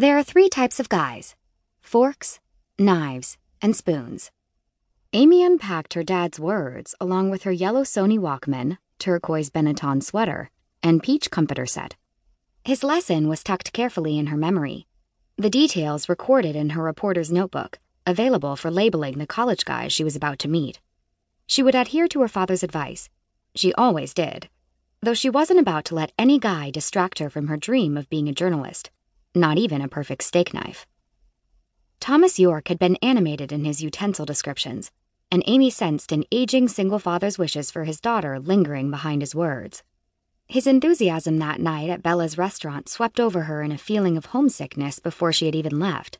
There are three types of guys forks, knives, and spoons. Amy unpacked her dad's words along with her yellow Sony Walkman, turquoise Benetton sweater, and peach comforter set. His lesson was tucked carefully in her memory, the details recorded in her reporter's notebook, available for labeling the college guys she was about to meet. She would adhere to her father's advice. She always did, though she wasn't about to let any guy distract her from her dream of being a journalist not even a perfect steak knife. Thomas York had been animated in his utensil descriptions, and Amy sensed an aging single father's wishes for his daughter lingering behind his words. His enthusiasm that night at Bella's restaurant swept over her in a feeling of homesickness before she had even left.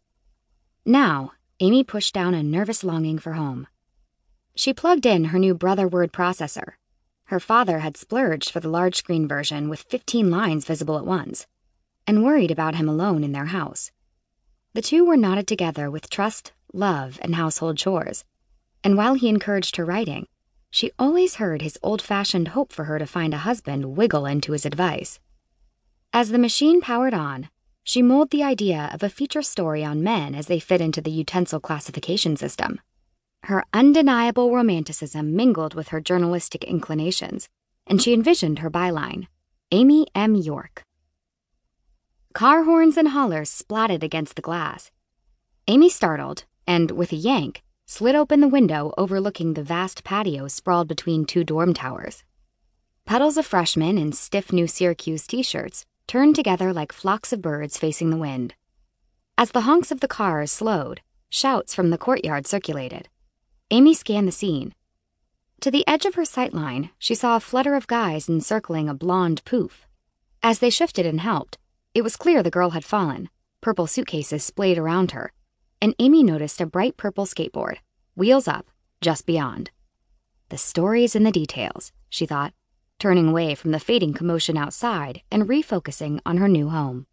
Now, Amy pushed down a nervous longing for home. She plugged in her new Brother word processor. Her father had splurged for the large screen version with 15 lines visible at once and worried about him alone in their house. The two were knotted together with trust, love, and household chores, and while he encouraged her writing, she always heard his old fashioned hope for her to find a husband wiggle into his advice. As the machine powered on, she mulled the idea of a feature story on men as they fit into the utensil classification system. Her undeniable romanticism mingled with her journalistic inclinations, and she envisioned her byline Amy M. York. Car horns and hollers splatted against the glass. Amy startled and, with a yank, slid open the window overlooking the vast patio sprawled between two dorm towers. Puddles of freshmen in stiff new Syracuse t shirts turned together like flocks of birds facing the wind. As the honks of the cars slowed, shouts from the courtyard circulated. Amy scanned the scene. To the edge of her sight line, she saw a flutter of guys encircling a blonde poof. As they shifted and helped, it was clear the girl had fallen, purple suitcases splayed around her, and Amy noticed a bright purple skateboard, wheels up, just beyond. The story's in the details, she thought, turning away from the fading commotion outside and refocusing on her new home.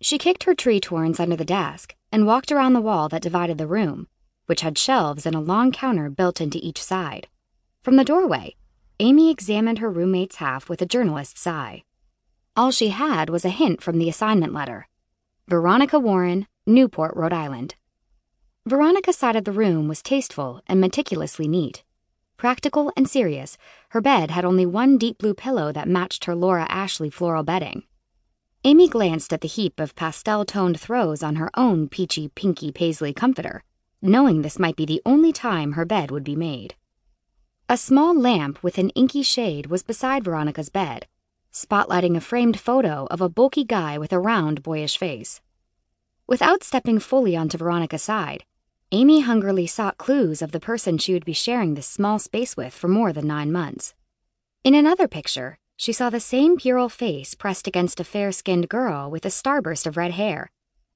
She kicked her Tretorns under the desk and walked around the wall that divided the room, which had shelves and a long counter built into each side. From the doorway, Amy examined her roommate's half with a journalist's eye. All she had was a hint from the assignment letter Veronica Warren, Newport, Rhode Island. Veronica's side of the room was tasteful and meticulously neat. Practical and serious, her bed had only one deep blue pillow that matched her Laura Ashley floral bedding. Amy glanced at the heap of pastel toned throws on her own peachy pinky paisley comforter, knowing this might be the only time her bed would be made. A small lamp with an inky shade was beside Veronica's bed, spotlighting a framed photo of a bulky guy with a round, boyish face. Without stepping fully onto Veronica's side, Amy hungrily sought clues of the person she would be sharing this small space with for more than nine months. In another picture, she saw the same puerile face pressed against a fair skinned girl with a starburst of red hair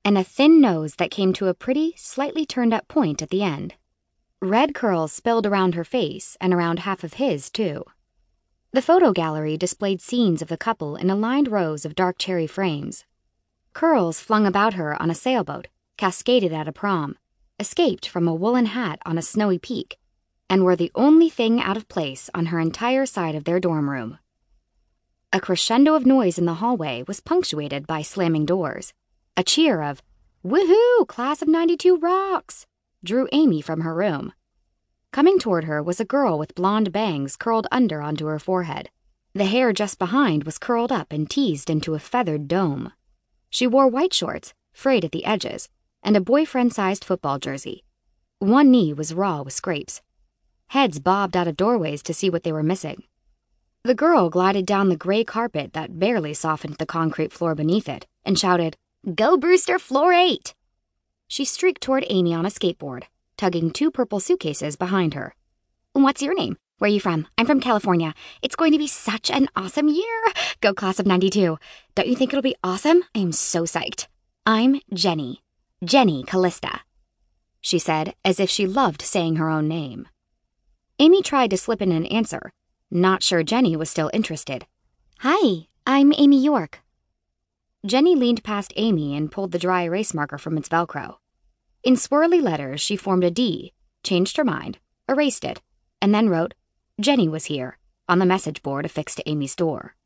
and a thin nose that came to a pretty, slightly turned up point at the end. Red curls spilled around her face and around half of his, too. The photo gallery displayed scenes of the couple in aligned rows of dark cherry frames. Curls flung about her on a sailboat, cascaded at a prom, escaped from a woolen hat on a snowy peak, and were the only thing out of place on her entire side of their dorm room. A crescendo of noise in the hallway was punctuated by slamming doors. A cheer of, Woohoo, class of 92 rocks, drew Amy from her room. Coming toward her was a girl with blonde bangs curled under onto her forehead. The hair just behind was curled up and teased into a feathered dome. She wore white shorts, frayed at the edges, and a boyfriend sized football jersey. One knee was raw with scrapes. Heads bobbed out of doorways to see what they were missing. The girl glided down the gray carpet that barely softened the concrete floor beneath it and shouted, Go Brewster, floor eight! She streaked toward Amy on a skateboard, tugging two purple suitcases behind her. What's your name? Where are you from? I'm from California. It's going to be such an awesome year. Go class of 92. Don't you think it'll be awesome? I am so psyched. I'm Jenny. Jenny Callista. She said, as if she loved saying her own name. Amy tried to slip in an answer, not sure Jenny was still interested. Hi, I'm Amy York. Jenny leaned past Amy and pulled the dry erase marker from its Velcro. In swirly letters, she formed a D, changed her mind, erased it, and then wrote, Jenny was here, on the message board affixed to Amy's door.